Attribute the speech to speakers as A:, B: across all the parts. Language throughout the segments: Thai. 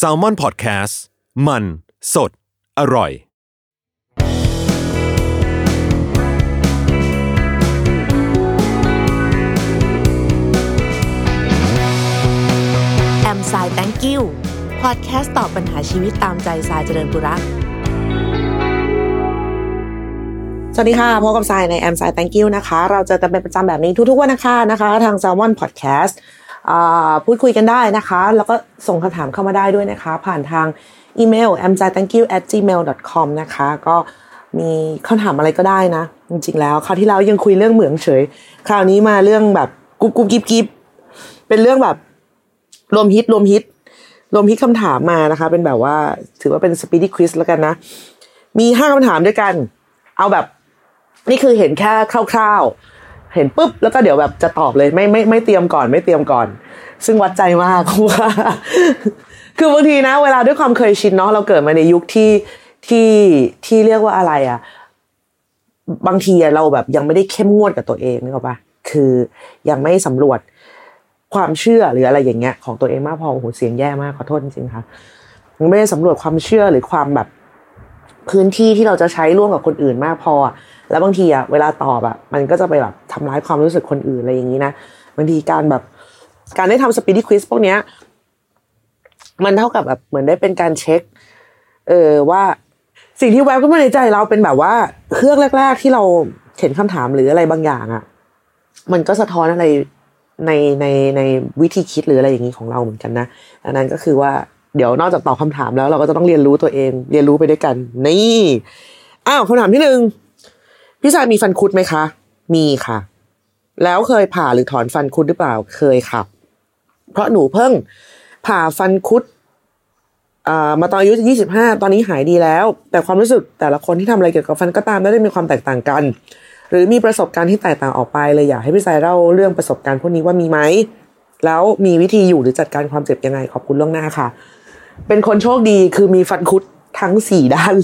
A: s a l ม o n PODCAST มัน สด อร่อย
B: แอมสาย thank you พอดแคสต์ตอบปัญหาชีวิตตามใจสายเจริญบุรักสวัสดีค่ะพบกับสายในแอมสาย thank you นะคะ เราเจอกันเป็นประจำแบบนี้ทุกๆวันนะคะนะคะ ทาง Salmon Podcast อ่า พูดคุยกันได้นะคะ แล้วก็ส่งคำถามเข้ามาได้ด้วยนะคะ ผ่านทางอีเมล a m s a i t h a n k y o u at gmail com นะคะ ก็มีคำถามอะไรก็ได้นะ จริงๆแล้วคราวที่แล้วยังคุยเรื่องเหมืองเฉย คราวนี้มาเรื่องแบบกุ๊บกุ๊บกิ๊บกิ๊บเป็นเรื่องแบบรวมฮิตรวมฮิตรวมฮิตคำถามมานะคะ เป็นแบบว่าถือว่าเป็นสปีดควิ z แล้วกันนะ มีห้าคำถามด้วยกัน เอาแบบ นี่คือเห็นแค่คร่าวๆ เห็นปุ๊บแล้วก็เดี๋ยวแบบจะตอบเลยไม่ไม่ไม่เตรียมก่อนไม่เตรียมก่อน ซึ่งวัดใจมากว่าคือบางทีนะ เวลาด้วยความเคยชินเนาะเราเกิดมาในยุคที่ที่ที่เรียกว่าอะไรอะบางทีเราแบบยังไม่ได้เข้มงวดกับตัวเองนึกออกปะคือยังไม่สำรวจความเชื่อหรืออะไรอย่างเงี้ยของตัวเองมากพอโอ้โหเสียงแย่มากขอโทษจริงๆค่ะยังไม่ได้สำรวจความเชื่อหรือความแบบ พื้นที่ที่เราจะใช้ร่วมกับคนอื่นมากพอ แล้วบางทีอะเวลาตอบอะมันก็จะไปแบบทำร้ายความรู้สึกคนอื่นอะไรอย่างนี้นะบางทีการแบบ การได้ทำสปีดควิ z พวกเนี้ย มันเท่ากับแบบเหมือนได้เป็นการเช็ค เออว่าสิ่งที่แวบขึ้นมาในใจเราเป็นแบบว่าเครื่องแรก ๆ ที่เราเห็นคำถามหรืออะไรบางอย่างอะมันก็สะท้อนอะไรในในในวิธีคิดหรืออะไรอย่างนี้ของเราเหมือนกันนะอันนั้นก็คือว่า เดี๋ยวนอกจากตอบคำถามแล้วเราก็จะต้องเรียนรู้ตัวเอง เรียนรู้ไปด้วยกัน นี่อ้าวคำถามที่หนึ่งพี่สายมีฟันคุดไหมคะ มีค่ะ แล้วเคยผ่าหรือถอนฟันคุดหรือเปล่าเคยครับเพราะหนูเพิ่งผ่าฟันคุดมาตอนอายุยี่สิบห้าตอนนี้หายดีแล้ว แต่ความรู้สึกแต่ละคนที่ทำอะไรเกี่ยวกับฟันก็ตามไม่ได้มีความแตกต่างกัน หรือมีประสบการณ์ที่แตกต่างออกไปเลยอยากให้พี่สายเล่าเรื่องประสบการณ์พวกนี้ว่ามีไหมแล้วมีวิธีอยู่หรือจัดการความเจ็บยังไงขอบคุณล่วงหน้าค่ะ เป็นคนโชคดีคือมีฟันคุดทั้งสี่ด้าน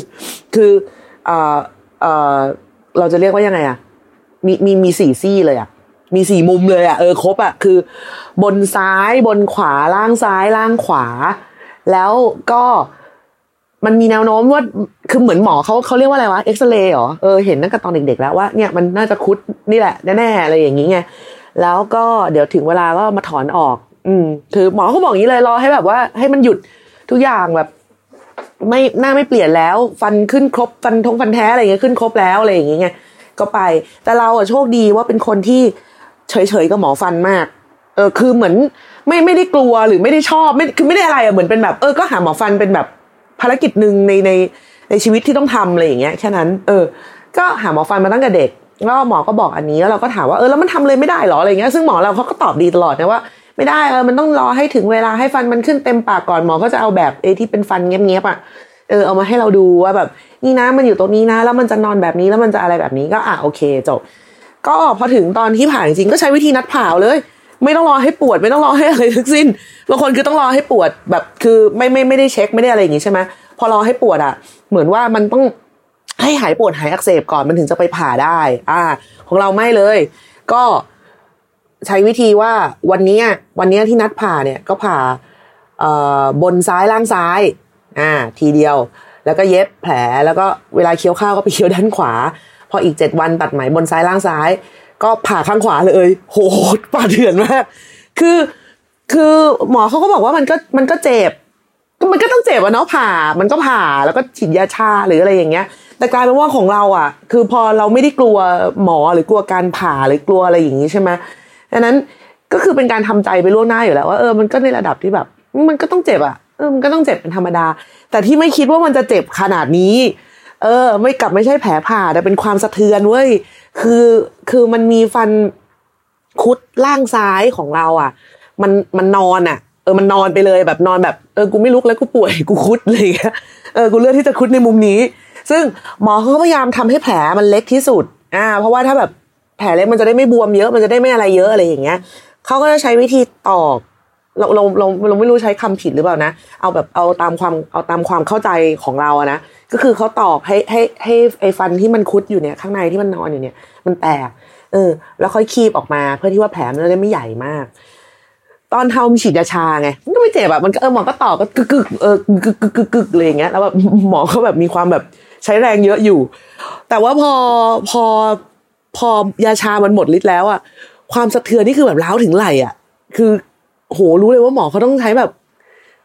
B: คือเอ่อเอ่อเราจะเรียกว่ายังไงอะมีมีมีสี่ซี่เลยอะมีสี่มุมเลยอะเออครบอะคือ บนซ้ายบนขวาล่างซ้ายล่างขวา แล้วก็มันมีแนวโน้มว่าคือเหมือนหมอเขาเขาเรียกว่าอะไรวะเอ็กซเรย์เหรอเออเห็นตั้งแต่ตอนเด็กๆแล้วว่าเนี่ยมันน่าจะคุดนี่แหละแน่ๆอะไรอย่างนี้ไงแล้วก็เดี๋ยวถึงเวลาก็มาถอนออก อืมคือหมอเขาบอกอย่างนี้เลยรอให้แบบว่าให้มันหยุด ทุกอย่างแบบ ไม่หน้าไม่เปลี่ยนแล้ว ฟันขึ้นครบฟันทงฟันแท้อะไรเงี้ยขึ้นครบแล้วอะไรอย่างเงี้ยก็ไป แต่เราอะโชคดีว่าเป็นคนที่เฉยๆกับหมอฟันมาก เออคือเหมือนไม่ไม่ได้กลัวหรือไม่ได้ชอบไม่คือไม่ได้อะไรอะเหมือนเป็นแบบ เออก็หาหมอฟันเป็นแบบภารกิจหนึ่งในในในชีวิตที่ต้องทำอะไรอย่างเงี้ยแค่นั้น เออ ก็หาหมอฟันมาตั้งแต่เด็กแล้วหมอก็บอกอันนี้แล้วเราก็ถามว่าเออแล้วมันทำเลยไม่ได้หรออะไรเงี้ยซึ่งหมอเราเขาก็ตอบดีตลอดนะว่า ไม่ได้เออมันต้องรอให้ถึงเวลาให้ฟันมันขึ้นเต็มปากก่อนหมอก็จะเอาแบบเอที่เป็นฟันเงี้ยบๆอะเออเอามาให้เราดูว่าแบบ นี่นะมันอยู่ตรงนี้นะ แล้วมันจะนอนแบบนี้แล้วมันจะอะไรแบบนี้ก็อะโอเคจบ ก็พอถึงตอนที่ผ่าจริงก็ใช้วิธีนัดผ่าเลย ไม่ต้องรอให้ปวด ไม่ต้องรอให้อะไรทั้งสิ้นบางคนคือต้องรอให้ปวดแบบคือไม่ไม่ไม่ได้เช็คไม่ได้อะไรอย่างงี้ใช่ไหมพอรอให้ปวดอะ เหมือนว่ามันต้องให้หายปวดหายอักเสบก่อนมันถึงจะไปผ่าได้ อ่า ของเราไม่เลย ก็ ใช้วิธีว่าวันนี้วันนี้ที่นัดผ่าเนี่ยก็ผ่าเอ่อบนซ้ายล่างซ้ายอ่าทีเดียว แล้วก็เย็บแผลแล้วก็เวลาเคี้ยวข้าวก็ไปเคี้ยวด้านขวา พออีกเจ็ดวันตัดไหมบนซ้ายล่างซ้าย ก็ผ่าข้างขวาเลย โหป่าเถื่อนมาก คือคือหมอเขาก็บอกว่ามันก็มันก็เจ็บมันก็ต้องเจ็บอะเนาะผ่า มันก็ผ่าแล้วก็ฉีดยาชาหรืออะไรอย่างเงี้ย แต่กลายเป็นว่าของเราอะคือพอเราไม่ได้กลัวหมอหรือกลัวการผ่าหรือกลัวอะไรอย่างนี้ใช่ไหม ดังนั้นก็คือเป็นการทำใจไปล่วงหน้าอยู่แล้วว่าเออมันก็ในระดับที่แบบ มันก็ต้องเจ็บอะเออมันก็ต้องเจ็บเป็นธรรมดา แต่ที่ไม่คิดว่ามันจะเจ็บขนาดนี้ เออ ไม่กลับไม่ใช่แผลผ่าแต่เป็นความสะเทือนเว้ยคือคือมันมีฟันคุดล่างซ้ายของเราอะ มันมันนอนอะเออมันนอนไปเลยแบบนอนแบบเออกูไม่ลุกแล้วกูป่วยกูคุดอะไรอย่างเงี้ยเออกูเลือกที่จะคุดในมุมนี้ ซึ่งหมอเขาพยายามทำให้แผลมันเล็กที่สุดอ่าเพราะว่าถ้าแบบ แผลเล็กมันจะได้ไม่บวมเยอะมันจะได้ไม่อะไรเยอะอะไรอย่างเงี้ยเขาก็จะใช้วิธีตอกเราเราเราเราไม่รู้ใช้คำผิดหรือเปล่านะ เอาแบบเอาตามความเอาตามความเข้าใจของเราอะนะก็คือเขาตอกให้ให้ให้ไอ้ฟันที่มันคุดอยู่เนี่ยข้างในที่มันนอนอยู่เนี่ย มันแตก เออ แล้วค่อยคีบออกมาเพื่อที่ว่าแผลมันจะได้ไม่ใหญ่มาก ตอนเทำฉีดยาชาไงมันก็ไม่เจ็บแบบมันก็เออหมอก็ตอกก็กึกกึกเออกึกกึกกึกกึกเลยอย่างเงี้ยแล้วแบบหมอเขาแบบมีความแบบใช้แรงเยอะอยู่ แต่ว่าพอพอ พอยาชามันหมดฤทธิ์แล้วอะความสะเทือนนี่คือแบบร้าวถึงไหล่อะคือโหรู้เลยว่าหมอเขาต้องใช้แบบ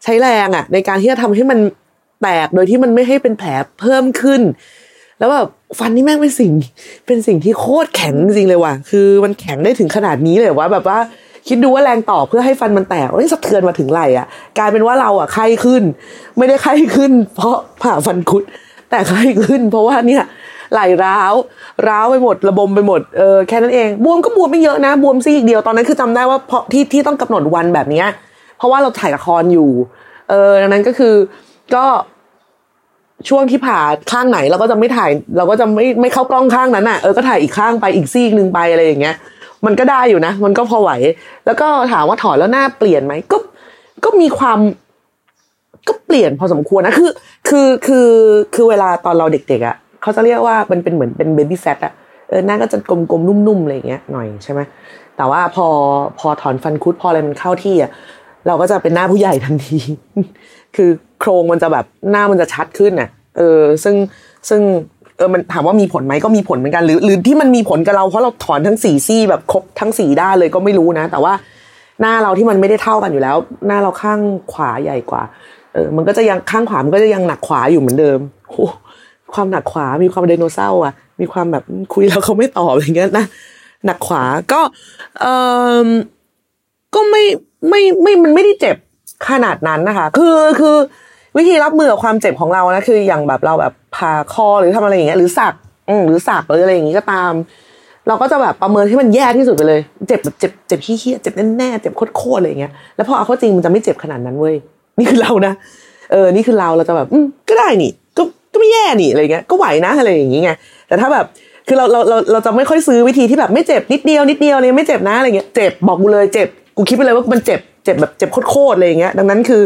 B: ใช้แรงอะในการที่จะทำให้มันแตกโดยที่มันไม่ให้เป็นแผลเพิ่มขึ้น แล้วแบบฟันนี่แม่งเป็นสิ่ง เป็นสิ่งที่โคตรแข็งจริงเลยว่ะ คือมันแข็งได้ถึงขนาดนี้เลยว่าแบบว่าคิดดูว่าแรงต่อเพื่อให้ฟันมันแตกเอ้ยสะเทือนมาถึงไหลอะ กลายเป็นว่าเราอะไข้ขึ้น ไม่ได้ไข้ขึ้น เพราะผ่าฟันคุด แต่ไข้ขึ้น เพราะว่าเนี่ย ไหล่ร้าวร้าวไปหมด ระบมไปหมดเออแค่นั้นเองบวมก็บวมไม่เยอะนะบวมซี่อีกเดียวตอนนั้นคือจำได้ว่าเพราะที่ที่ต้องกำหนดวันแบบเนี้ย เพราะว่าเราถ่ายละครอยู่ เออดังนั้นก็คือก็ช่วงที่ผ่าข้างไหนเราก็จะไม่ถ่าย เราก็จะไม่ไม่เข้ากล้องข้างนั้นอะเออก็ถ่ายอีกข้างไปอีกซีกหนึ่งไปอะไรอย่างเงี้ย มันก็ได้อยู่นะ มันก็พอไหว แล้วก็ถามว่าถอดแล้วหน้าเปลี่ยนไหมก็ก็มีความ ก็เปลี่ยนพอสมควรนะคือ คือคือคือเวลาตอนเราเด็กๆอะ เขาจะเรียกว่ามันเป็นเหมือนเป็นเบบี้แฟตอะเออหน้าก็จะกลมๆนุ่มๆอะไรอย่างเงี้ยหน่อยใช่ไหมแต่ว่าพอพอถอนฟันคุดพออะไรมันเข้าที่อะเราก็จะเป็นหน้าผู้ใหญ่ทันที คือโครงมันจะแบบหน้ามันจะชัดขึ้นน่ะ เออ ซึ่งซึ่งเออมันถามว่ามีผลไหมก็มีผลเหมือนกันหรือหรือที่มันมีผลกับเราเพราะเราถอนทั้งสี่ซี่แบบครบทั้งสี่ด้านเลยก็ไม่รู้นะ แต่ว่าหน้าเราที่มันไม่ได้เท่ากันอยู่แล้ว หน้าเราข้างขวาใหญ่กว่า เออ มันก็จะยังข้างขวามันก็จะยังหนักขวาอยู่เหมือนเดิมโความหนักขวา มีความไดโนเสาร์อะ มีความแบบคุยแล้วเขาไม่ตอบอย่างเงี้ยนะหนักขวาก็เออก็ไม่ไม่ไม่มันไม่ได้เจ็บขนาดนั้นนะคะ คือคือวิธีรับมือกับความเจ็บของเรานะคืออย่างแบบเราแบบผ่าคอหรือทำอะไรอย่างเงี้ยหรือสักอืหรือสักหรืออะไรอย่างงี้ก็ตาม เราก็จะแบบประเมินให้มันแย่ที่สุดไปเลย เจ็บแบบเจ็บเจ็บเฮี้ยเจ็บแน่ๆเจ็บโคตรๆอะไรอย่างเงี้ยแล้วพอเอาเข้าจริงมันจะไม่เจ็บขนาดนั้นเว้ยนี่คือเรานะเออ นี่คือเราเราจะแบบ อืมก็ได้นี่ ก็ไม่แย่นี่อะไรเงี้ยก็ไหวนะอะไรอย่างงี้ไงแต่ถ้าแบบคือเราเราเราเราจะไม่ค่อยซื้อวิธีที่แบบไม่เจ็บนิดเดียวนิดเดียวเลยไม่เจ็บนะอะไรเงี้ยเจ็บบอกกูเลยเจ็บกูคิดไปเลยว่ามันเจ็บเจ็บแบบเจ็บโคตรๆอะไรอย่างเงี้ย ดังนั้นคือ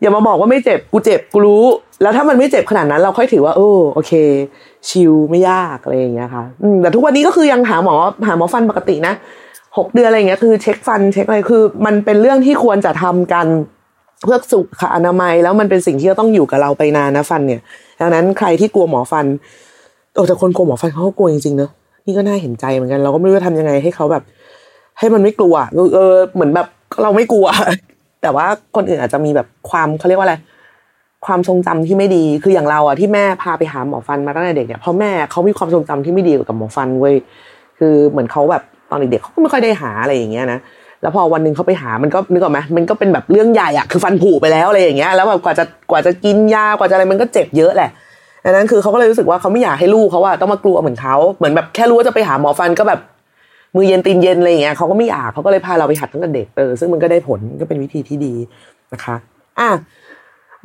B: อย่ามาบอกว่าไม่เจ็บกูเจ็บกูรู้ แล้วถ้ามันไม่เจ็บขนาดนั้นเราค่อยถือว่าเออโอเค ชิลไม่ยากอะไรอย่างเงี้ยค่ะแต่ทุกวันนี้ก็คือยังหาหมอหาหมอฟันปกตินะหกเดือนอะไรเงี้ยคือเช็คฟันเช็คอะไรคือ มันเป็นเรื่องที่ควรจะทำกัน เพื่อสุขอนามัยแล้วมันเป็นสิ่งที่จะต้องอยู่กับเราไปนานนะฟันเนี่ย ดังนั้นใครที่กลัวหมอฟันโอ้แต่คนกลัวหมอฟันเขาก็กลัวจริงๆเนอะนี่ก็น่าเห็นใจเหมือนกันเราก็ไม่รู้จะทำยังไงให้เขาแบบ ให้มันไม่กลัวเออเหมือนแบบเราไม่กลัว แต่ว่าคนอื่นอาจจะมีแบบความเขาเรียกว่าอะไรความทรงจำที่ไม่ดีคืออย่างเราอะที่แม่พาไปหาหมอฟันมาตั้งแต่เด็กเนี่ยเพราะแม่เขามีความทรงจำที่ไม่ดีกับหมอฟันเว้ยคือเหมือนเขาแบบตอนเด็กๆเขาก็ไม่ค่อยได้หาอะไรอย่างเงี้ยนะ แล้วพอวันหนึ่งเขาไปหามันก็นึกออกไหมมันก็เป็นแบบเรื่องใหญ่อะคือฟันผุไปแล้วอะไรอย่างเงี้ยแล้วแบบกว่าจะกว่าจะกินยากว่าจะอะไรมันก็เจ็บเยอะแหละดังนั้นคือเขาก็เลยรู้สึกว่าเขาไม่อยากให้ลูกเขาว่าต้องมากลัวเหมือนเขาเหมือนแบบแค่รู้ว่าจะไปหาหมอฟันก็แบบมือเย็นตีนเย็นอะไรอย่างเงี้ยเขาก็ไม่อยากเขาก็เลยพาเราไปหัดตั้งแต่เด็กเออซึ่งมันก็ได้ผลก็เป็นวิธีที่ดีนะคะ อะ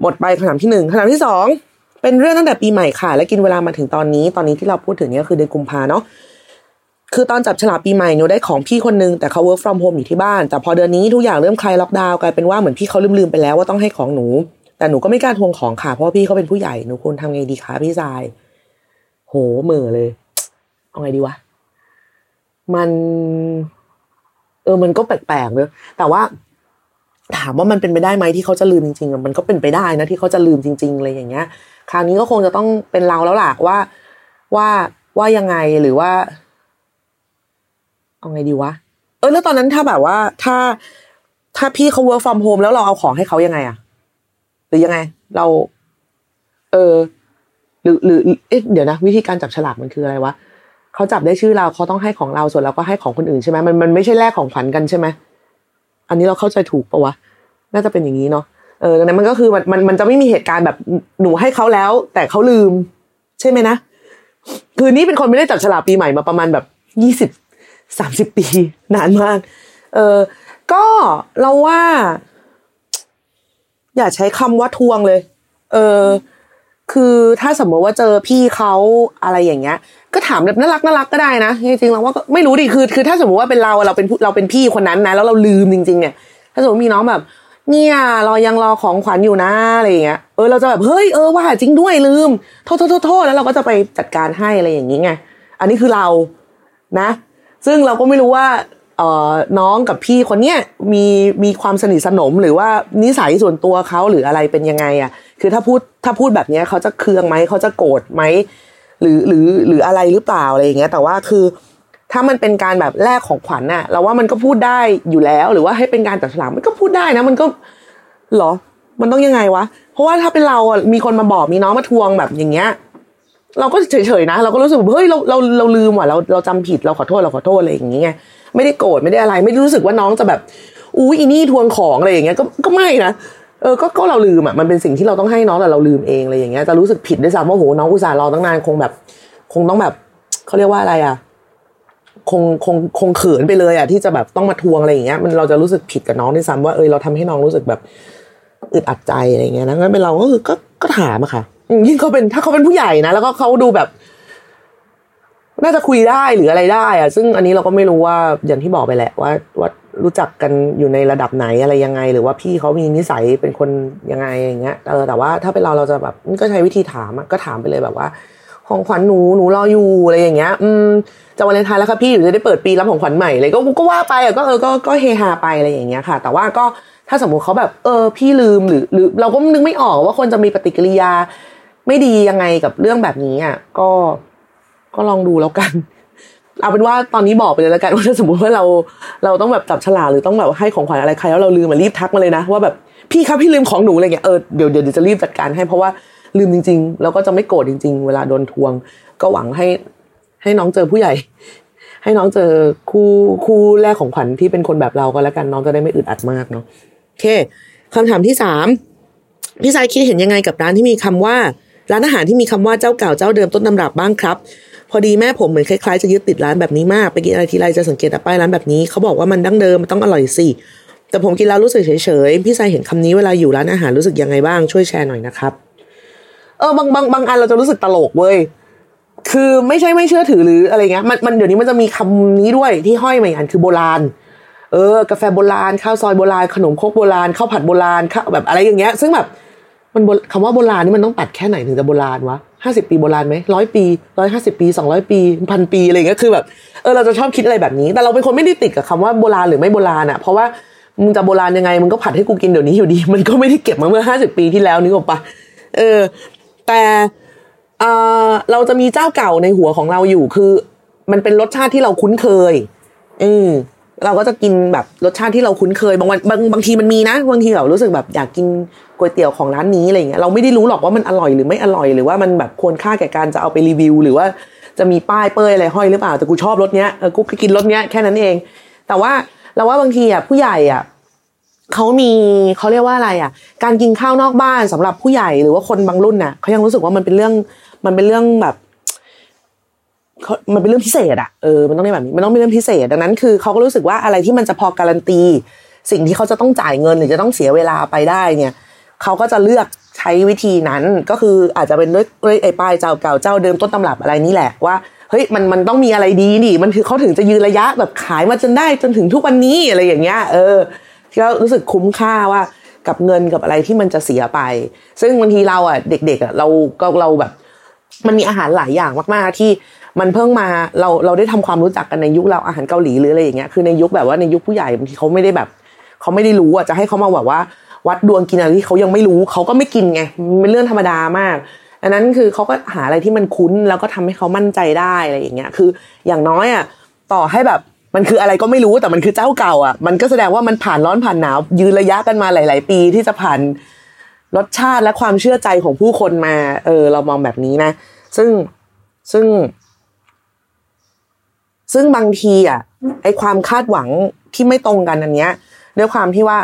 B: หมดไปคำถามที่หนึ่งคำถามที่สองเป็นเรื่องตั้งแต่ปีใหม่ค่ะ และกินเวลามาถึงตอนนี้ ตอนนี้ที่เราพูดถึงเนี่ยคือเดือนกุมภาเนาะ คือตอนจับฉลากปีใหม่หนูได้ของพี่คนนึงแต่เขา work from home อยู่ที่บ้าน แต่พอเดือนนี้ทุกอย่างเริ่มคลายล็อกดาวน์กลายเป็นว่าเหมือนพี่เขาลืมๆไปแล้วว่าต้องให้ของหนู แต่หนูก็ไม่กล้าทวงของค่ะเพราะพี่เขาเป็นผู้ใหญ่หนูควรทำไงดีคะพี่ทราย โหเหม่อเลยเอาไงดีวะมัน เออมันก็แปลกๆเนอะแต่ว่า ถามว่ามันเป็นไปได้ไหมที่เขาจะลืมจริงๆมันก็เป็นไปได้นะที่เขาจะลืมจริงๆเลยอย่างเงี้ย คราวนี้ก็คงจะต้องเป็นเราแล้วล่ะว่าว่าว่ายังไงหรือว่า เอาไงดีวะ เออ แล้วตอนนั้นถ้าแบบว่า ถ้า ถ้าพี่เขา work from home แล้วเราเอาของให้เขายังไงอะหรือยังไง เรา เออ หรือหรือเอ๊ะเดี๋ยวนะ วิธีการจับฉลากมันคืออะไรวะเขาจับได้ชื่อเราเขาต้องให้ของเราส่วนเราก็ให้ของคนอื่นใช่ไหมมันมันไม่ใช่แลกของขวัญกันใช่ไหมอันนี้เราเข้าใจถูกปะวะน่าจะเป็นอย่างนี้เนาะเออดังนั้นมันก็คือมันมันมันจะไม่มีเหตุการณ์แบบหนูให้เขาแล้ว แต่เขาลืม ใช่ไหมนะคือนี่เป็นคนไม่ได้จับฉลากปีใหม่มาประมาณแบบยี่สิบ สามสิบปี นานมาก เออก็เราว่า อย่าใช้คำว่าทวงเลย เออ คือถ้าสมมติว่าเจอพี่เขาอะไรอย่างเงี้ย ก็ถามแบบน่ารักน่ารักก็ได้นะจริงๆเราว่าก็ไม่รู้ดิคือคือ ถ้าสมมติว่าเป็นเราเราเป็นเราเป็นพี่คนนั้นนะแล้วเราลืมจริง ๆ เนี่ย ถ้าสมมติมีน้องแบบเนี่ยรอยังรอของขวัญอยู่นะอะไรอย่างเงี้ยเออเราจะแบบเฮ้ยเออว่าจริงด้วยลืมโทษโทษโทษโทษแล้วเราก็จะไปจัดการให้อะไรอย่างงี้ไงอันนี้คือเรานะ ซึ่งเราก็ไม่รู้ว่าเอ่อน้องกับพี่คนเนี้ยมีมีความสนิทสนมหรือว่านิสัยส่วนตัวเขาหรืออะไรเป็นยังไงอะ คือถ้าพูดถ้าพูดแบบเนี้ยเขาจะเคืองไหมเขาจะโกรธไหมหรือหรือหรืออะไรหรือเปล่าอะไรอย่างเงี้ย แต่ว่าคือถ้ามันเป็นการแบบแลกของขวัญน่ะ เราว่ามันก็พูดได้อยู่แล้วหรือว่าให้เป็นการจัดฉลากมันก็พูดได้นะ มันก็หรอ มันต้องยังไงวะ เพราะว่าถ้าเป็นเราอะมีคนมาบอกมีน้องมาทวงแบบอย่างเงี้ย เราก็เฉยๆนะ เราก็รู้สึกเฮ้ยเราเราเราลืมว่ะเราเราจำผิดเราขอโทษเราขอโทษอะไรอย่างเงี้ยไม่ได้โกรธไม่ได้อะไร ไม่ได้รู้สึกว่าน้องจะแบบอู้อีนี่ทวงของอะไรอย่างเงี้ยก็ก็ไม่นะเออก็ก็เราลืมอะมันเป็นสิ่งที่เราต้องให้น้องแต่เราลืมเองอะไรอย่างเงี้ยจะรู้สึกผิดด้วยซ้ำว่าโหน้องอุตส่าห์รอตั้งนานคงแบบ คงต้องแบบเขาเรียกว่าอะไรอะคงคงคงเขินไปเลยอะที่จะแบบต้องมาทวงอะไรอย่างเงี้ยมันเราจะรู้สึกผิดกับน้องด้วยซ้ำว่าเออเราทำให้น้องรู้สึกแบบอึดอัดใจอะไรเงี้ยนะงั้นเป็นเราก็คือก็ก็ถามอะค่ะ ยิ่งเขาเป็นถ้าเขาเป็นผู้ใหญ่นะแล้วก็เขาดูแบบ น่าจะคุยได้หรืออะไรได้อะซึ่งอันนี้เราก็ไม่รู้ว่าอย่างที่บอกไปแหละว่าว่ารู้จักกันอยู่ในระดับไหนอะไรยังไง หรือว่าพี่เขามีนิสัยเป็นคนยังไงอย่างเงี้ยเออแต่ว่าถ้าเป็นเราเราจะแบบก็ใช้วิธีถามก็ถามไปเลยแบบว่า ของขวัญหนูหนูรออยู่อะไรอย่างเงี้ย อืมจะวันเลนไทน์แล้วครับพี่หนูจะได้เปิดปีรับของขวัญใหม่เลยก็ก็ว่าไปอะก็เออก็ก็เฮฮาไปอะไรอย่างเงี้ยค่ะ แต่ว่าก็ถ้าสมมุติเขาแบบ เออ พี่ลืมหรือหรือเราก็นึกไม่ออกว่าคนจะมีปฏิกิริยา ไม่ดียังไงกับเรื่องแบบนี้อะก็ก็ลองดูแล้วกัน เอาเป็นว่าตอนนี้บอกไปเลยแล้วกันว่าถ้าสมมติว่าเราเราต้องแบบจับฉลากหรือต้องแบบให้ของขวัญอะไรใครแล้วเราลืมมารีบทักมาเลยนะว่าแบบพี่ครับพี่ลืมของหนูอะไรเงี้ยเออเดี๋ยวเดี๋ยวจะรีบจัดการให้เพราะว่าลืมจริง ๆ แล้วก็จะไม่โกรธจริง ๆ เวลาโดนทวง ก็หวังให้ให้น้องเจอผู้ใหญ่ ให้น้องเจอคู่คู่แรกของขวัญที่เป็นคนแบบเราก็แล้วกันน้องจะได้ไม่อึดอัดมากเนาะโอเคคำถามที่สามพี่สายคิดเห็นยังไงกับร้านที่มีคำว่า ร้านอาหารที่มีคำว่าเจ้าเก่าเจ้าเดิมต้นตำรับบ้างครับ พอดีแม่ผมเหมือนคล้ายๆจะยึดติดร้านแบบนี้มากไปกินอะไรทีไรจะสังเกตแต่ป้ายร้านแบบนี้เขาบอกว่ามันดั้งเดิมมันต้องอร่อยสิแต่ผมกินแล้วรู้สึกเฉยๆพี่สายเห็นคำนี้เวลาอยู่ร้านอาหารรู้สึกยังไงบ้างช่วยแชร์หน่อยนะครับ เออบางบางบางอันเราจะรู้สึกตลกเว้ยคือไม่ใช่ไม่เชื่อถือหรืออะไรเงี้ยมันมันเดี๋ยวนี้มันจะมีคำนี้ด้วยที่ห้อยมาอีกอันคือโบราณ เออ กาแฟโบราณข้าวซอยโบราณขนมคกโบราณข้าวผัดโบราณข้าวแบบอะไรอย่างเงี้ย ซึ่งแบบ มันคำว่าโบราณนี่มันต้องตัดแค่ไหนถึงจะโบราณวะห้าสิบปีโบราณไหมร้อยปีร้อยห้าสิบปีสองร้อยปีพันปีอะไรเงี้ยคือแบบเออเราจะชอบคิดอะไรแบบนี้ แต่เราเป็นคนไม่ได้ติดกับคำว่าโบราณหรือไม่โบราณอะเพราะว่ามึงจะโบราณยังไงมึงก็ผัดให้กูกินเดี๋ยวนี้อยู่ดี มันก็ไม่ได้เก็บมาเมื่อห้าสิบปีที่แล้วนึกออกปะเออ แต่เออเราจะมีเจ้าเก่าในหัวของเราอยู่คือ มันเป็นรสชาติที่เราคุ้นเคยอืม เราก็จะกินแบบรสชาติที่เราคุ้นเคยบางวันบางบางทีมันมีนะบางทีเรารู้สึกแบบอยากกินก๋วยเตี๋ยวของร้านนี้อะไรเงี้ยเราไม่ได้รู้หรอกว่ามันอร่อยหรือไม่อร่อยหรือว่ามันแบบควรค่าแก่การจะเอาไปรีวิว หรือว่าจะมีป้ายเป้ยอะไรห้อยหรือเปล่าแต่กูชอบรสเนี้ยกูก็กินรสเนี้ยแค่นั้นเอง แต่ว่าเราว่าบางทีอะผู้ใหญ่อะเขามีเขาเรียกว่าอะไรอะ การกินข้าวนอกบ้านสำหรับผู้ใหญ่หรือว่าคนบางรุ่นน่ะเขายังรู้สึกว่ามันเป็นเรื่องมันเป็นเรื่องแบบ มันเป็นเรื่องพิเศษอะเออมันต้องเรียกแบบนี้มันต้องเป็นเรื่องพิเศษ ดังนั้นคือเขาก็รู้สึกว่าอะไรที่มันจะพอการันตี สิ่งที่เขาจะต้องจ่ายเงินหรือจะต้องเสียเวลาไปได้เนี่ยเขาก็จะเลือกใช้วิธีนั้นก็คืออาจจะเป็นด้วยด้วยไอ้ป้ายเจ้าเก่าเจ้าเดิมต้นตำรับอะไรนี่แหละว่าเฮ้ยมันมันต้องมีอะไรดีนี่มันคือเขาถึงจะยืนระยะแบบขายมาจนได้จนถึงทุกวันนี้อะไรอย่างเงี้ยเออก็รู้สึกคุ้มค่าว่ากับเงินกับอะไรที่มันจะเสียไป ซึ่งบางทีเราอะเด็กๆอะเราก็เราแบบ มันมีอาหารหลายอย่างมากๆที่ มันเพิ่งมาเราเราได้ทำความรู้จักกันในยุคเราอาหารเกาหลีหรืออะไรอย่างเงี้ยคือในยุคแบบว่าในยุคผู้ใหญ่บางทีเขาไม่ได้แบบเขาไม่ได้รู้อะจะให้เขามาแบบว่า วัดดวงกินอะไรที่เขายังไม่รู้เขาก็ไม่กินไงมันเป็นเรื่องธรรมดามากอันนั้นคือเขาก็หาอะไรที่มันคุ้นแล้วก็ทำให้เขามั่นใจได้อะไรอย่างเงี้ยคืออย่างน้อยอะต่อให้แบบมันคืออะไรก็ไม่รู้แต่มันคือเจ้าเก่าอะมันก็แสดงว่ามันผ่านร้อนผ่านหนาวยืนระยะกันมาหลาย ๆ ปีที่จะผ่านรสชาติและความเชื่อใจของผู้คนมา เออ เรามองแบบนี้นะ ซึ่งซึ่ง ซึ่งบางทีอะไอความคาดหวังที่ไม่ตรงกันอันเนี้ยด้วยความที่ว่า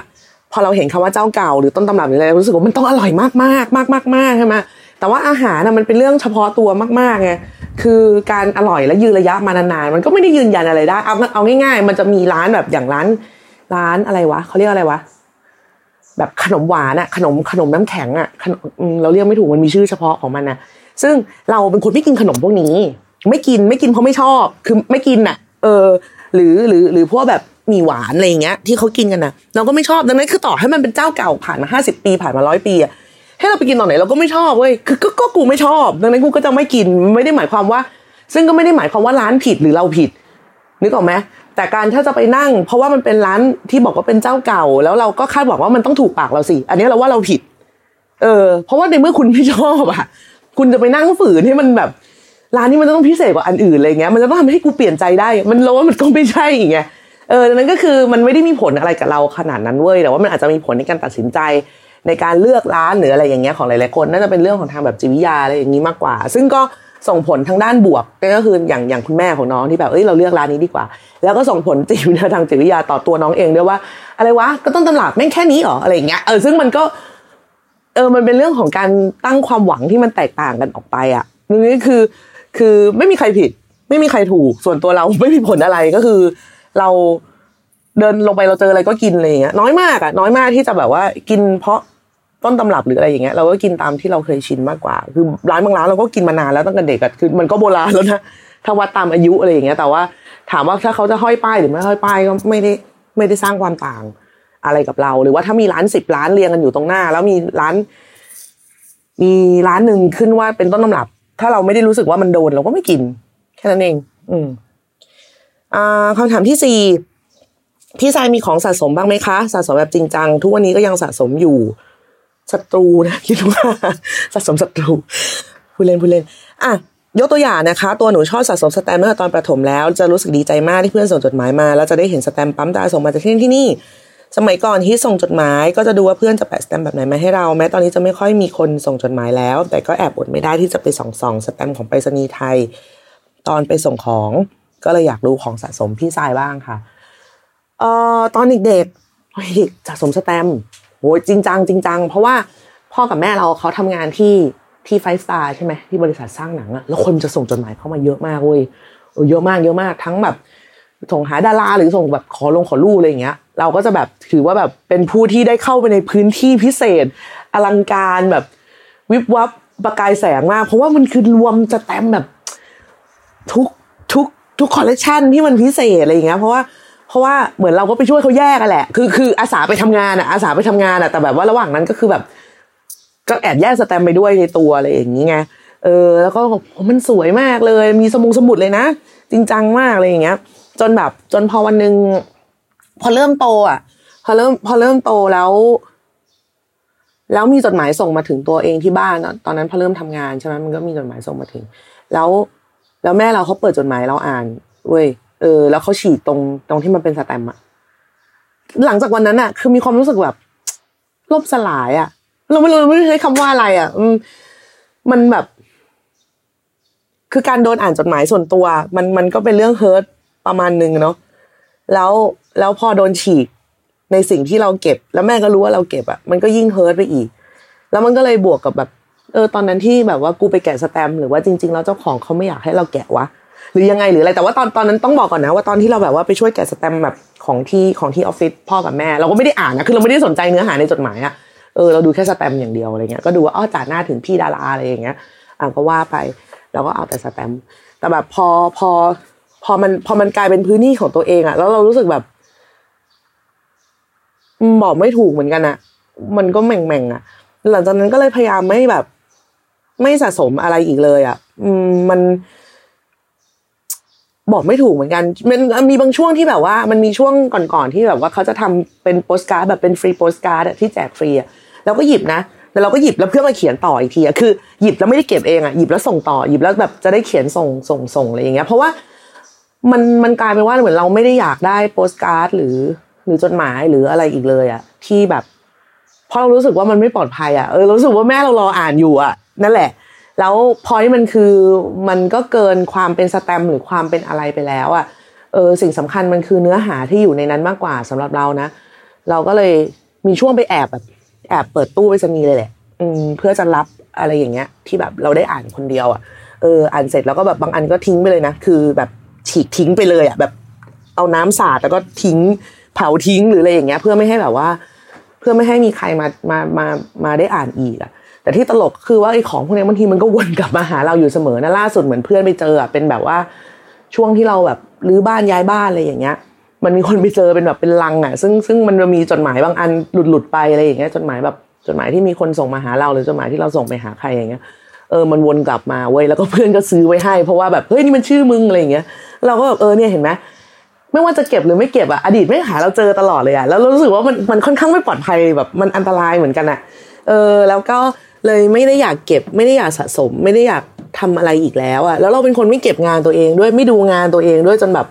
B: พอเราเห็นคำว่าเจ้าเก่าหรือต้นตำรับหรืออะไรรู้สึกว่ามันต้องอร่อยมากมากมากมากมากใช่ไหมแต่ว่าอาหารน่ะมันเป็นเรื่องเฉพาะตัวมากๆไงคือการอร่อยและยืนระยะมานานๆมันก็ไม่ได้ยืนยันอะไรได้เอาเอาง่าย ๆ มันจะมีร้านแบบอย่างร้าน ร้านอะไรวะเขาเรียกอะไรวะแบบขนมหวานอะขนมขนมน้ำแข็งอะเราเรียกไม่ถูกมันมีชื่อเฉพาะของมันนะซึ่งเราเป็นคนไม่กินขนมพวกนี้ ไม่กินไม่กินเพราะไม่ชอบ คือไม่กินอะเออ หรือหรือหรือพวกแบบหมีหวานอะไรอย่างเงี้ย ที่เขากินกันนะเราก็ไม่ชอบดังนั้นคือต่อให้มันเป็นเจ้าเก่าผ่านมาห้าสิบปีผ่านมาร้อยปีอะให้เราไปกินตอนไหนเราก็ไม่ชอบเว้ยคือก็ก็กูไม่ชอบ ดังนั้นกูก็จะไม่กินไม่ได้หมายความว่า ซึ่งก็ไม่ได้หมายความว่าร้านผิดหรือเราผิด นึกออกไหมแต่การถ้าจะไปนั่ง เพราะว่ามันเป็นร้านที่บอกว่าเป็นเจ้าเก่า แล้วเราก็คาดหวังว่ามันต้องถูกปากเราสิ อันนี้เราว่าเราผิด เออ เพราะว่าในเมื่อคุณไม่ชอบอะคุณจะไปนั่งฝืนให้มันแบบ ร้านนี้มันต้องพิเศษกว่าอันอื่นอะไรเงี้ยมันจะต้องทำให้กูเปลี่ยนใจได้ มันเราว่ามันก็ไม่ใช่อย่างเงี้ยเออดังนั้นก็คือมันไม่ได้มีผลอะไรกับเราขนาดนั้นเว้ยแต่ว่ามันอาจจะมีผลในการตัดสินใจในการเลือกร้านหรืออะไรอย่างเงี้ยของหลายๆคนน่าจะเป็นเรื่องของทางแบบจิตวิทยาอะไรอย่างนี้มากกว่า ซึ่งก็ส่งผลทางด้านบวกก็คืออย่างอย่างคุณแม่ของน้องที่แบบเอ้ยเราเลือกร้านนี้ดีกว่า แล้วก็ส่งผลจิตวิทยาทางจิตวิทยาต่อตัวน้องเองด้วยว่า อะไรวะก็ต้องตำรับแม่งแค่นี้หรออะไรอย่างเงี้ยเออซึ่งมันก็เออมันเป็นเรื่องของการตั้งความหวังที่มันแตกต่างกันออกไปอะนี่คือ คือไม่มีใครผิด ไม่มีใครถูก ส่วนตัวเราไม่มีผลอะไรก็คือ เราเดินลงไปเราเจออะไรก็กินอะไรอย่างเงี้ยน้อยมากอะน้อยมากที่จะแบบว่ากินเพราะต้นตำรับหรืออะไรอย่างเงี้ยเราก็กินตามที่เราเคยชินมากกว่า คือร้านบางร้านเราก็กินมานานแล้วตั้งแต่เด็กอะคือมันก็โบราณแล้วนะถ้าวัดตามอายุอะไรอย่างเงี้ย แต่ว่าถามว่าถ้าเขาจะห้อยป้ายหรือไม่ห้อยป้ายก็ไม่ได้ไม่ได้สร้างความต่างอะไรกับเรา หรือว่าถ้ามีร้านสิบร้านเรียงกันอยู่ตรงหน้า แล้วมีร้าน มีร้านหนึ่งขึ้นว่าเป็นต้นตำรับ ถ้าเราไม่ได้รู้สึกว่ามันโดนเราก็ไม่กิน แค่นั้นเอง อืมอ่าคำถามที่สี่พี่ชายมีของสะสมบ้างไหมคะ สะสมแบบจริงจัง ทุกวันนี้ก็ยังสะสมอยู่ศัตรูนะคิดว่าสะสมศัตรูผู้เล่นผู้เล่น อะยกตัวอย่างนะคะ ตัวหนูชอบสะสมสแตมป์เมื่อตอนประถมแล้ว จะรู้สึกดีใจมากที่เพื่อนส่งจดหมายมา แล้วจะได้เห็นสแตมป์ปั๊มตาส่งมาจากที่นี่ที่นี่ สมัยก่อนที่ส่งจดหมายก็จะดูว่าเพื่อนจะแปะสแตมป์แบบไหนมาให้เรา แม้ตอนนี้จะไม่ค่อยมีคนส่งจดหมายแล้ว แต่ก็แอบอดไม่ได้ที่จะไปส่องส่องสแตมป์ของไปรษณีย์ไทย ตอนไปส่งของ ก็เลยอยากดูของสะสมพี่ทรายบ้างค่ะเอ่อตอนเด็กๆเด็กสะสมสแตมป์โหจริงจังจริงจังเพราะว่าพ่อกับแม่เราเขาทำงานที่ที่ไฟว์สตาร์ใช่ไหมที่บริษัทสร้างหนังอะแล้วคนจะส่งจดหมายเข้ามาเยอะมากเว้ยเยอะมากเยอะมากทั้งแบบส่งหาดาราหรือส่งแบบขอลงขอรูปอะไรอย่างเงี้ยเราก็จะแบบถือว่าแบบเป็นผู้ที่ได้เข้าไปในพื้นที่พิเศษ อลังการแบบวิบวับประกายแสงมาก เพราะว่ามันคือรวมจะแต้มแบบทุกทุกทุกคอลเลกชันที่มันพิเศษอะไรอย่างเงี้ยเพราะว่าเพราะว่าเหมือนเราก็ไปช่วยเขาแยกกันแหละ คือคืออาสาไปทำงานอะอาสาไปทำงานอะแต่แบบว่าระหว่างนั้นก็คือแบบ ก็แอบแยกสแตมไปด้วยในตัวอะไรอย่างนี้ไงเออ แล้วก็มันสวยมากเลย มีสมุงสมุดเลยนะจริงจังมากอะไรอย่างเงี้ย จนแบบจนพอวันหนึ่ง พอเริ่มโต อะ พอเริ่ม พอเริ่มโตแล้ว แล้วมีจดหมายส่งมาถึงตัวเองที่บ้านตอนนั้นพอเริ่มทำงานใช่ไหมมันก็มีจดหมายส่งมาถึง แล้ว แล้วแม่เราเขาเปิดจดหมายเราอ่านเว้ยเออ แล้วเขาฉีดตรงตรงที่มันเป็นสแตมป์อะหลังจากวันนั้นอะคือมีความรู้สึกแบบล่มสลายอะเราไม่รู้ไม่รู้ใช้คำว่าอะไรอะมันแบบ คือการโดนอ่านจดหมายส่วนตัว มันมันก็เป็นเรื่องเฮิร์ตประมาณนึงเนาะแล้ว แล้วพอโดนฉีกในสิ่งที่เราเก็บ แล้วแม่ก็รู้ว่าเราเก็บอะมันก็ยิ่งเฮิร์ตไปอีก แล้วมันก็เลยบวกกับแบบ เออตอนนั้นที่แบบว่ากูไปแกะสแตมหรือว่าจริง ๆ แล้วเจ้าของเขาไม่อยากให้เราแกะวะหรือยังไงหรืออะไรแต่ว่าตอนตอนนั้นต้องบอกก่อนนะว่าตอนที่เราแบบว่าไปช่วยแกะสแตมแบบของที่ของที่ออฟฟิศพ่อกับแม่ เราก็ไม่ได้อ่านนะคือเราไม่ได้สนใจเนื้อหาในจดหมายอะเออเราดูแค่สแตมอย่างเดียวอะไรเงี้ยก็ดูว่าอ้อจ่าหน้าถึงพี่ดาราอะไรอย่างเงี้ยอะก็ว่าไปเราก็เอาแต่สแตมแต่แบบพอพอพอมันพอมันกลายเป็นพื้นที่ของตัวเองอะแล้วเรารู้สึกแบบ บอกไม่ถูกเหมือนกันอะมันก็แม่งแม่งอะหลังจากนั้นก็เลยพยายามไม่แบบ ไม่สะสมอะไรอีกเลยอะมัน บอกไม่ถูกเหมือนกัน มันมีบางช่วงที่แบบว่า มันมีช่วงก่อนๆที่แบบว่าเขาจะทำเป็นโปสการ์ดแบบเป็นฟรีโปสการ์ดที่แจกฟรีอะเราก็หยิบนะแล้วเราก็หยิบแล้วเพื่อมาเขียนต่ออีกทีอะคือหยิบแล้วไม่ได้เก็บเองอะหยิบแล้วส่งต่อหยิบแล้วแบบจะได้เขียนส่งส่งส่งอะไรอย่างเงี้ย เพราะว่ามันมันกลายเป็นว่าเหมือนเราไม่ได้อยากได้โปสการ์ดหรือ หรือจดหมายหรืออะไรอีกเลยอะที่แบบเพราะเรารู้สึกว่ามันไม่ปลอดภัยอะเออรู้สึกว่าแม่เรารออ่านอยู่อะนั่นแหละ แล้วพอยมันคือมันก็เกินความเป็นสแตมหรือความเป็นอะไรไปแล้วอะเออสิ่งสำคัญมันคือเนื้อหาที่อยู่ในนั้นมากกว่าสำหรับเรานะ เราก็เลยมีช่วงไปแอบแบบแอบเปิดตู้ไปสนีเลยแหละอืมเพื่อจะรับอะไรอย่างเงี้ย ที่แบบเราได้อ่านคนเดียวอะเอออ่านเสร็จแล้วก็แบบบางอันก็ทิ้งไปเลยนะ คือแบบฉีกทิ้งไปเลยอะแบบเอาน้ำสาดแล้วก็ทิ้ง เผาทิ้งหรืออะไรอย่างเงี้ย เพื่อไม่ให้แบบว่า เพื่อไม่ให้มีใครมามามามาได้อ่านอีกอะแต่ที่ตลกคือว่าไอ้ของพวกนี้บางทีมันก็วนกลับมาหาเราอยู่เสมอนะล่าสุดเหมือนเพื่อนไปเจออะเป็นแบบว่าช่วงที่เราแบบรื้อบ้านย้ายบ้านอะไรอย่างเงี้ย มันมีคนไปเจอเป็นแบบเป็นลังอะ ซึ่งซึ่งมันจะมีจดหมายบางอันหลุดหลุดไปอะไรอย่างเงี้ยจดหมายแบบจดหมายที่มีคนส่งมาหาเราหรือจดหมายที่เราส่งไปหาใครอย่างเงี้ยเออมันวนกลับมาเว้ยแล้วก็เพื่อนก็ซื้อไว้ให้ เพราะว่าแบบเฮ้ยนี่มันชื่อมึงอะไรอย่างเงี้ยเราก็แบบเออเนี่ยเห็นไหม ไม่ว่าจะเก็บหรือไม่เก็บอะอดีตไม่หาเราเจอตลอดเลยอะแล้วรู้สึกว่ามันมันค่อนข้างไม่ปลอดภัยแบบมันอันตรายเหมือนกันอะเออแล้วก็เลยไม่ได้อยากเก็บ ไม่ได้อยากสะสม ไม่ได้อยากทำอะไรอีกแล้วอะแล้วเราเป็นคนไม่เก็บงานตัวเองด้วยไม่ดูงานตัวเองด้วยจนแบบ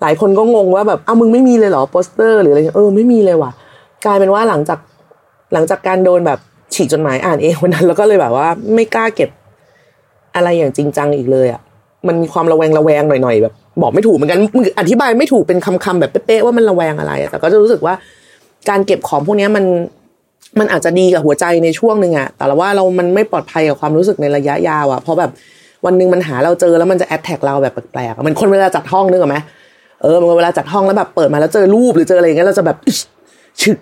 B: หลายคนก็งงว่าแบบอ้าวมึงไม่มีเลยเหรอโปสเตอร์หรืออะไรเออไม่มีเลยว่ะ กลายเป็นว่าหลังจากหลังจากการโดนแบบฉีกจดหมายอ่านเองวันนั้น แล้วก็เลยแบบว่า ไม่กล้าเก็บอะไรอย่างจริงจังอีกเลยอะมันมีความระแวงระแวงหน่อยๆแบบ บอกไม่ถูกเหมือนกันมึงอธิบายไม่ถูกเป็นคำๆแบบเป๊ะๆว่ามันระแวงอะไรแต่ก็จะรู้สึกว่าการเก็บของพวกนี้มันมันอาจจะดีกับหัวใจในช่วงหนึ่งอะแต่ว่าเรามันไม่ปลอดภัยกับความรู้สึกในระยะยาวอะเพราะแบบวันหนึ่งมันหาเราเจอแล้วมันจะ attack เราแบบแปลกๆมันคนเวลาจัดห้องนึกออกไหมเออมันเวลาจัดห้องแล้วแบบเปิดมาแล้วเจอรูปหรือเจออะไรอย่างเงี้ยเราจะแบบอิ๊ชชึก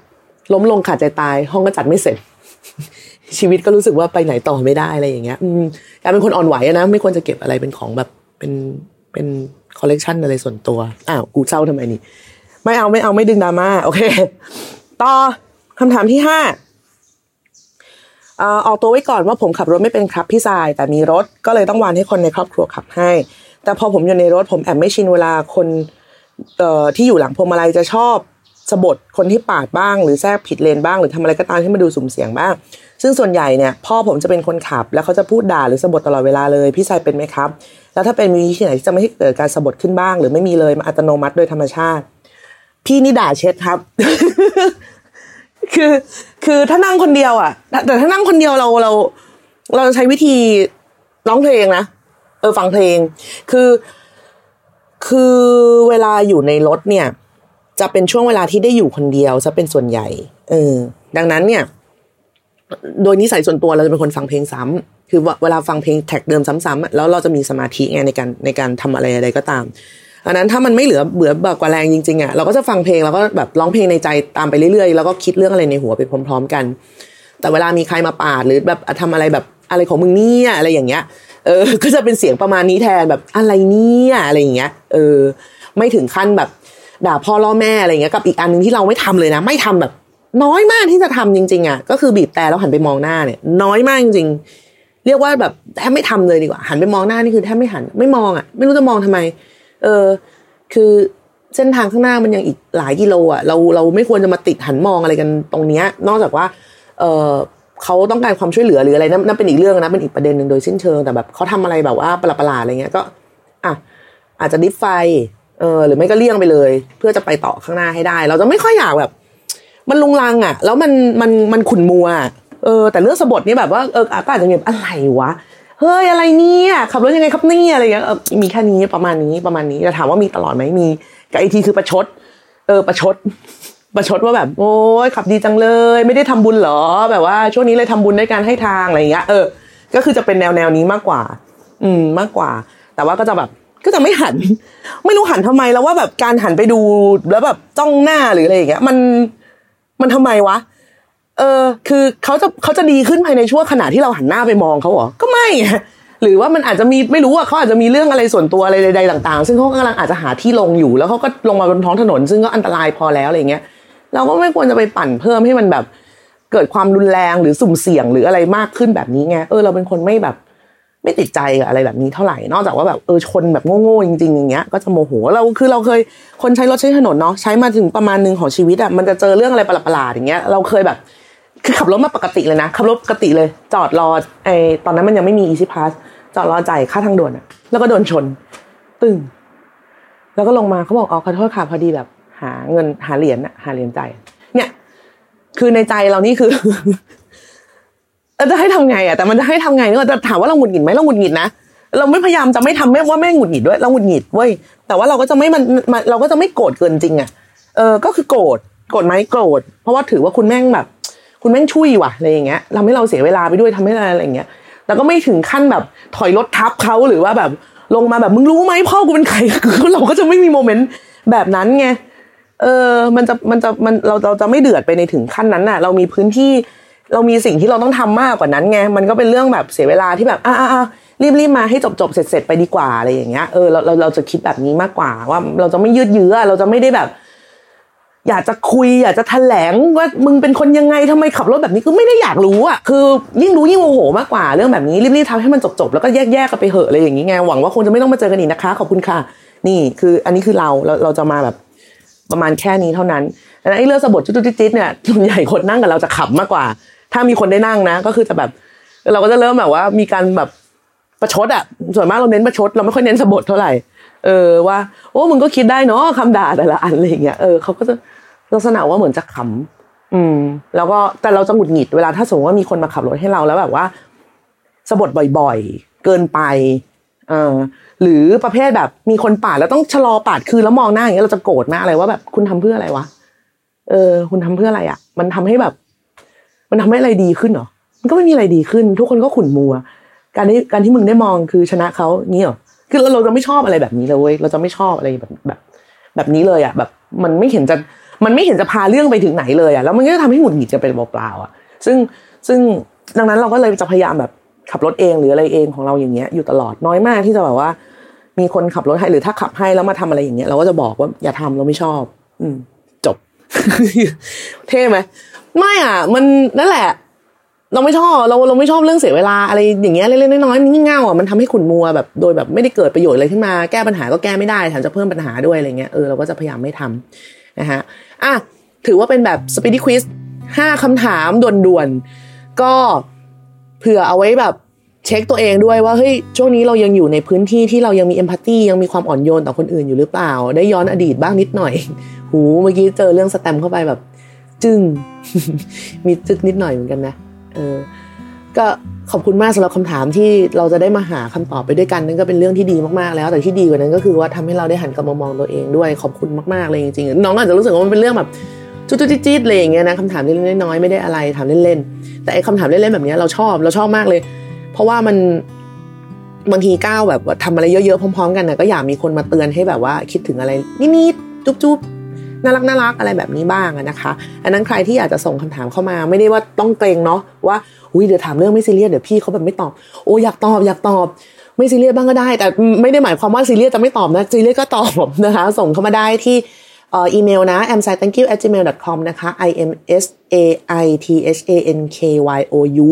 B: ล้มลงขาดใจตาย ห้องก็จัดไม่เสร็จ ชีวิตก็รู้สึกว่าไปไหนต่อไม่ได้อะไรอย่างเงี้ย อืมการเป็นคนอ่อนไหวนะ ไม่ควรจะเก็บอะไรเป็นของแบบเป็น เป็นคอลเลกชันอะไรส่วนตัว อ้าว กูเศร้าทำไมนี่ ไม่เอาไม่เอาไม่ดึงดราม่าโอเค ต่อคำถามที่ห้าอ่อออกตัวไว้ก่อนว่าผมขับรถไม่เป็นครับพี่สาย แต่มีรถก็เลยต้องวานให้คนในครอบครัวขับให้ แต่พอผมอยู่ในรถผมแอบไม่ชินเวลาคนเอ่อที่อยู่หลังพวงมาลัยจะชอบสะบดคนที่ปาดบ้าง หรือแทรกผิดเลนบ้างหรือทำอะไรก็ตามที่มาดูสุ่มเสี่ยงบ้าง ซึ่งส่วนใหญ่เนี่ยพ่อผมจะเป็นคนขับ แล้วเขาจะพูดด่าหรือสะบดตลอดเวลาเลย พี่สายเป็นไหมครับ แล้วถ้าเป็นมีวิธีไหนที่จะไม่ให้เกิดการสะบดขึ้นบ้าง หรือไม่มีเลยมาอัตโนมัติโดยธรรมชาติ พี่นี่ด่าเช็ดครับ คือ คือถ้านั่งคนเดียว อะ แต่ถ้านั่งคนเดียวเราเรา เราจะใช้วิธีร้องเพลงนะเออฟังเพลง คือ คือเวลาอยู่ในรถเนี่ย จะเป็นช่วงเวลาที่ได้อยู่คนเดียวจะเป็นส่วนใหญ่ เออ ดังนั้นเนี่ย โดยนิสัยส่วนตัวเราจะเป็นคนฟังเพลงซ้ำ คือเวลาฟังเพลงแท็กเดิมซ้ำๆแล้วเราจะมีสมาธิไงในการในการทำอะไรอะไรก็ตามอันนั้นถ้ามันไม่เหลือเบื่อแบบกว่าแรงจริงๆอะเราก็จะฟังเพลงแล้วก็แบบร้องเพลงในใจตามไปเรื่อยๆ แล้วก็คิดเรื่องอะไรในหัวไปพร้อม ๆ กัน แต่เวลามีใครมาปาดหรือแบบทำอะไรแบบอะไรของมึงเนี่ยอะไรอย่างเงี้ยเออ ก็จะเป็นเสียงประมาณนี้แทนแบบอะไรเนี่ยอะไรอย่างเงี้ยเออ ไม่ถึงขั้นแบบด่าพ่อล่อแม่อะไรเงี้ยกับอีกอันหนึงที่เราไม่ทำเลยนะ ไม่ทำแบบ น้อยมากที่จะทำจริง ๆอะก็คือบีบแต่แล้วหันไปมองหน้าเนี่ย น้อยมากจริงๆ เรียกว่าแบบแทบไม่ทำเลยดีกว่า หันไปมองหน้านี่คือแทบไม่หัน ไม่มองอะ ไม่รู้จะมองทำไม เออ คือเส้นทางข้างหน้ามันยังอีกหลายกิโลอะ เราเราไม่ควรจะมาติดหันมองอะไรกันตรงเนี้ย นอกจากว่า เออเขาต้องการความช่วยเหลือหรืออะไรนั่นนั่นเป็นอีกเรื่องนะเป็นอีกประเด็นหนึ่งโดยสิ้นเชิงแต่แบบเขาทำอะไรแบบว่าประหลาดๆอะไรเงี้ยก็ อะอาจจะดิฟไฟเออหรือไม่ก็เลี่ยงไปเลย เพื่อจะไปต่อข้างหน้าให้ได้ เราจะไม่ค่อยอยากแบบ มันลุงลังอะ แล้วมันมันมันขุนมัวอะ เออแต่เรื่องสะบดนี่แบบว่าเออก็อาจจะแบบอะไรวะเฮ้ยอะไรเนี่ยขับรถยังไงครับเนี่ยอะไรเงี้ยเออมีแค่นี้ประมาณนี้ประมาณนี้จะถามว่ามีตลอดไหมมีกับไอทีคือประชด เออประชด ประชดว่าแบบ โอ้ยขับดีจังเลย ไม่ได้ทำบุญหรอ แบบว่า ช่วงนี้เลยทำบุญด้วยการให้ทางอะไรอย่างเงี้ยเออก็คือจะเป็นแนวแนวนี้มากกว่า อืมมากกว่า แต่ว่าก็จะแบบก็จะไม่หัน ไม่รู้หันทำไมแล้วว่าแบบการหันไปดูแล้วแบบจ้องหน้าหรืออะไรอย่างเงี้ย มันมันทำไมวะ เออ คือเขาจะเขาจะดีขึ้นภายในช่วงขณะที่เราหันหน้าไปมองเขาเหรอ ก็ไม่ หรือว่ามันอาจจะมีไม่รู้อะเขาอาจจะมีเรื่องอะไรส่วนตัวอะไรใดๆต่าง ๆ ซึ่งเขากำลังอาจจะหาที่ลงอยู่ แล้วเขาก็ลงมาบนท้องถนน ซึ่งก็อันตรายพอแล้วอะไรเงี้ย เราก็ไม่ควรจะไปปั่นเพิ่มให้มันแบบ เกิดความรุนแรงหรือสุ่มเสี่ยงหรืออะไรมากขึ้นแบบนี้ไง เออเราเป็นคนไม่แบบ ไม่ติดใจกับอะไรแบบนี้เท่าไหร่ นอกจากว่าแบบเออชนแบบโง่ๆจริง ๆ อย่างเงี้ย ก็จะโมโห เราคือเราเคยคนใช้รถใช้ถนนเนาะใช้มาถึงประมาณหนึ่งของชีวิตอะมันจะเจอเรื่องอะไรประหลาดๆอย่างเงี้ย เราเคยแบบ คือขับรถมาปกติเลยนะ ขับรถปกติเลย จอดรอไอตอนนั้นมันยังไม่มี Easy Pass จอดรอจ่ายค่าทางด่วนอะแล้วก็โดนชน ตึ้งแล้วก็ลงมาเขาบอกอ๋อขอโทษค่ะพอดีแบบ หาเงินหาเหรียญอะหาเหรียญจ่ายเนี่ย คือในใจเรานี่คือจะให้ทำไงอะแต่มันจะให้ทำไงเนอะแต่ถามว่าเราหงุดหงิดไหมเราหงุดหงิดนะเราไม่พยายามจะไม่ทำไม่ว่าไม่หงุดหงิดด้วย เราหงุดหงิดเว้ยแต่ว่าเราก็จะไม่มันเราก็จะไม่โกรธเกินจริงอะเออก็คือโกรธโกรธไหมโกรธเพราะว่าถือว่าคุณแม่งแบบ คุณแม่งชุยว่ะอะไรอย่างเงี้ยทำให้เราเสียเวลาไปด้วยทำให้อะไรอะไรอย่างเงี้ยแต่ก็ไม่ถึงขั้นแบบถอยรถทับเขาหรือว่าแบบลงมาแบบมึงรู้ไหมพ่อกูเป็นใครคือเราก็จะไม่มีโมเมนต์แบบนั้นไงเออ มันจะมันจะมันเราเราจะไม่เดือดไปในถึงขั้นนั้นน่ะ เรามีพื้นที่เรามีสิ่งที่เราต้องทำมากกว่านั้นไงมันก็เป็นเรื่องแบบเสียเวลาที่แบบอ่าอ่ารีบรีบมาให้จบจบเสร็จเสร็จไปดีกว่าอะไรอย่างเงี้ยเออเราเราเราจะคิดแบบนี้มากกว่าว่าเราจะไม่ยืดเยื้อเราจะไม่ได้แบบ อยากจะคุย อยากจะแถลงว่ามึงเป็นคนยังไงทำไมขับรถแบบนี้คือไม่ได้อยากรู้อะคือยิ่งรู้ยิ่งโมโหมากกว่าเรื่องแบบนี้รีบๆทำให้มันจบๆแล้วก็แยกๆกันไปเหอะอะไรอย่างงี้ไงหวังว่าคงจะไม่ต้องมาเจอกันอีกนะคะขอบคุณค่ะ นี่คืออันนี้คือเราเราเราจะมาแบบประมาณแค่นี้เท่านั้นแต่ไอ้เรื่องสะบดจุดจิ๊ดเนี่ยส่วนใหญ่คนนั่งกับเราจะขำมากกว่า ถ้ามีคนได้นั่งนะ ก็คือจะแบบ เราก็จะเริ่มแบบว่ามีการแบบประชดอะส่วนมากเราเน้นประชดเราไม่ค่อยเน้นสะบดเท่าไหร่เออว่า โอ้มึงก็คิดได้เนาะคำด่าแต่ละอันอะไรอย่างเงี้ยเออเขาก็จะ ลักษณะว่าเหมือนจะขำอืม แล้วก็แต่เราจะหงุดหงิดเวลาถ้าสมมติว่ามีคนมาขับรถให้เราแล้วแบบว่าสะบดบ่อยๆ เกินไปเออหรือประเภทแบบมีคนปาดแล้วต้องชะลอปาดคืนแล้วมองหน้าอย่างเงี้ยเราจะโกรธมากเลยว่าแบบคุณทำเพื่ออะไรวะเออ คุณทำเพื่ออะไรอะ มันทำให้แบบ มันทำให้อะไรดีขึ้นเหรอมันก็ไม่มีอะไรดีขึ้น ทุกคนก็ขุ่นมัว การที่การที่มึงได้มองคือชนะเขางี้เหรอคือเราเราจะไม่ชอบอะไรแบบนี้เลยเว้ยเราจะไม่ชอบอะไรแบบแบบ แบบนี้เลยอะ แบบ มันไม่เห็นจะ มันไม่เห็นจะพาเรื่องไปถึงไหนเลยอะแล้วมันก็จะทำให้หงุดหงิดจะเป็นเปล่าๆอะซึ่งซึ่งดังนั้นเราก็เลยจะพยายามแบบขับรถเองหรืออะไรเองของเราอย่างเงี้ยอยู่ตลอดน้อยมากที่จะแบบว่า มีคนขับรถให้หรือถ้าขับให้แล้วมาทำอะไรอย่างเงี้ยเราก็จะบอกว่าอย่าทำเราไม่ชอบ อืม จบ เท่ไหมไม่อะ มันนั่นแหละ เราไม่ชอบเราเราไม่ชอบเรื่องเสียเวลาอะไรอย่างเงี้ยเล็กๆน้อยๆงี่เง่าอะมันทำให้ขุนมัวแบบโดยแบบไม่ได้เกิดประโยชน์อะไรขึ้นมาแก้ปัญหาก็แก้ไม่ได้แถมจะเพิ่มปัญหาด้วยอะไรเงี้ยเออเราก็จะพยายามไม่ทำ นะฮะอะถือว่าเป็นแบบ speedy quiz ห้าคำถามด่วนๆ ก็เผื่อเอาไว้แบบเช็คตัวเองด้วยว่าเฮ้ยช่วงนี้เรายังอยู่ในพื้นที่ที่เรายังมีเอมพัตตียังมีความอ่อนโยนต่อคนอื่นอยู่หรือเปล่า ได้ย้อนอดีตบ้างนิดหน่อย หูเมื่อกี้เจอเรื่องสแตมเข้าไปแบบ จึ้งมีจึกนิดหน่อยเหมือนกันนะเออ ก็ขอบคุณมากสำหรับคำถามที่เราจะได้มาหาคำตอบไปด้วยกันนั่นก็เป็นเรื่องที่ดีมากๆแล้ว แต่ที่ดีกว่านั้นก็คือว่าทำให้เราได้หันกลับมามองตัวเองด้วยขอบคุณมากๆเลยจริงๆน้องอาจจะรู้สึกว่ามันเป็นเรื่องแบบจุดๆจี๊ดๆเลยอย่างเงี้ยนะคำถามเล็กๆน้อยๆไม่ได้อะไรถามเล่นๆแต่ไอ้คำถามเล่นๆแบบเนี้ยเราชอบเราชอบมากเลย เพราะว่ามันบางทีก้าวแบบว่าทำอะไรเยอะๆพร้อม ๆ กันนะก็อยากมีคนมาเตือนให้แบบว่าคิดถึงอะไรนิดๆจุ๊บๆ น่ารักน่ารักอะไรแบบนี้บ้างนะคะ อันนั้นใครที่อยากจะส่งคำถามเข้ามาไม่ได้ว่าต้องเกรงเนาะว่าอุ้ยเดี๋ยวถามเรื่องไม่ซีเรียสเดี๋ยวพี่เขาแบบไม่ตอบโอ้อยากตอบอยากตอบไม่ซีเรียสบ้างก็ได้ แต่ไม่ได้หมายความว่าซีเรียสจะไม่ตอบนะซีเรียสก็ตอบนะคะ ส่งเข้ามาได้ที่อ,อีเมลนะ a m s i t h a n k y o u gmail com นะคะ i m s a i t h a n k y o u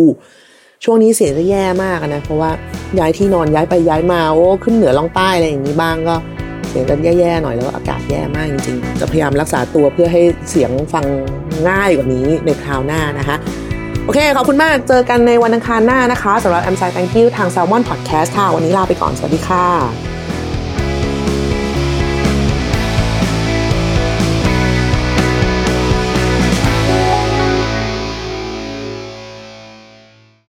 B: ช่วงนี้เสียงจะแย่มากนะ เพราะว่าย้ายที่นอนย้ายไปย้ายมา โอ้ ขึ้นเหนือลองใต้อะไรอย่างนี้บ้างก็ สียงกันแย่ๆหน่อยแล้วอากาศแย่มากจริงๆ จะพยายามรักษาตัวเพื่อให้เสียงฟังง่ายกว่านี้ในคราวหน้านะคะโอเค ขอบคุณมาก เจอกันในวันอังคารหน้านะคะสำหรับ a m s i Thank You ทาง Salmon Podcast ค่ะ วันนี้ลาไปก่อน สวัสดีค่ะ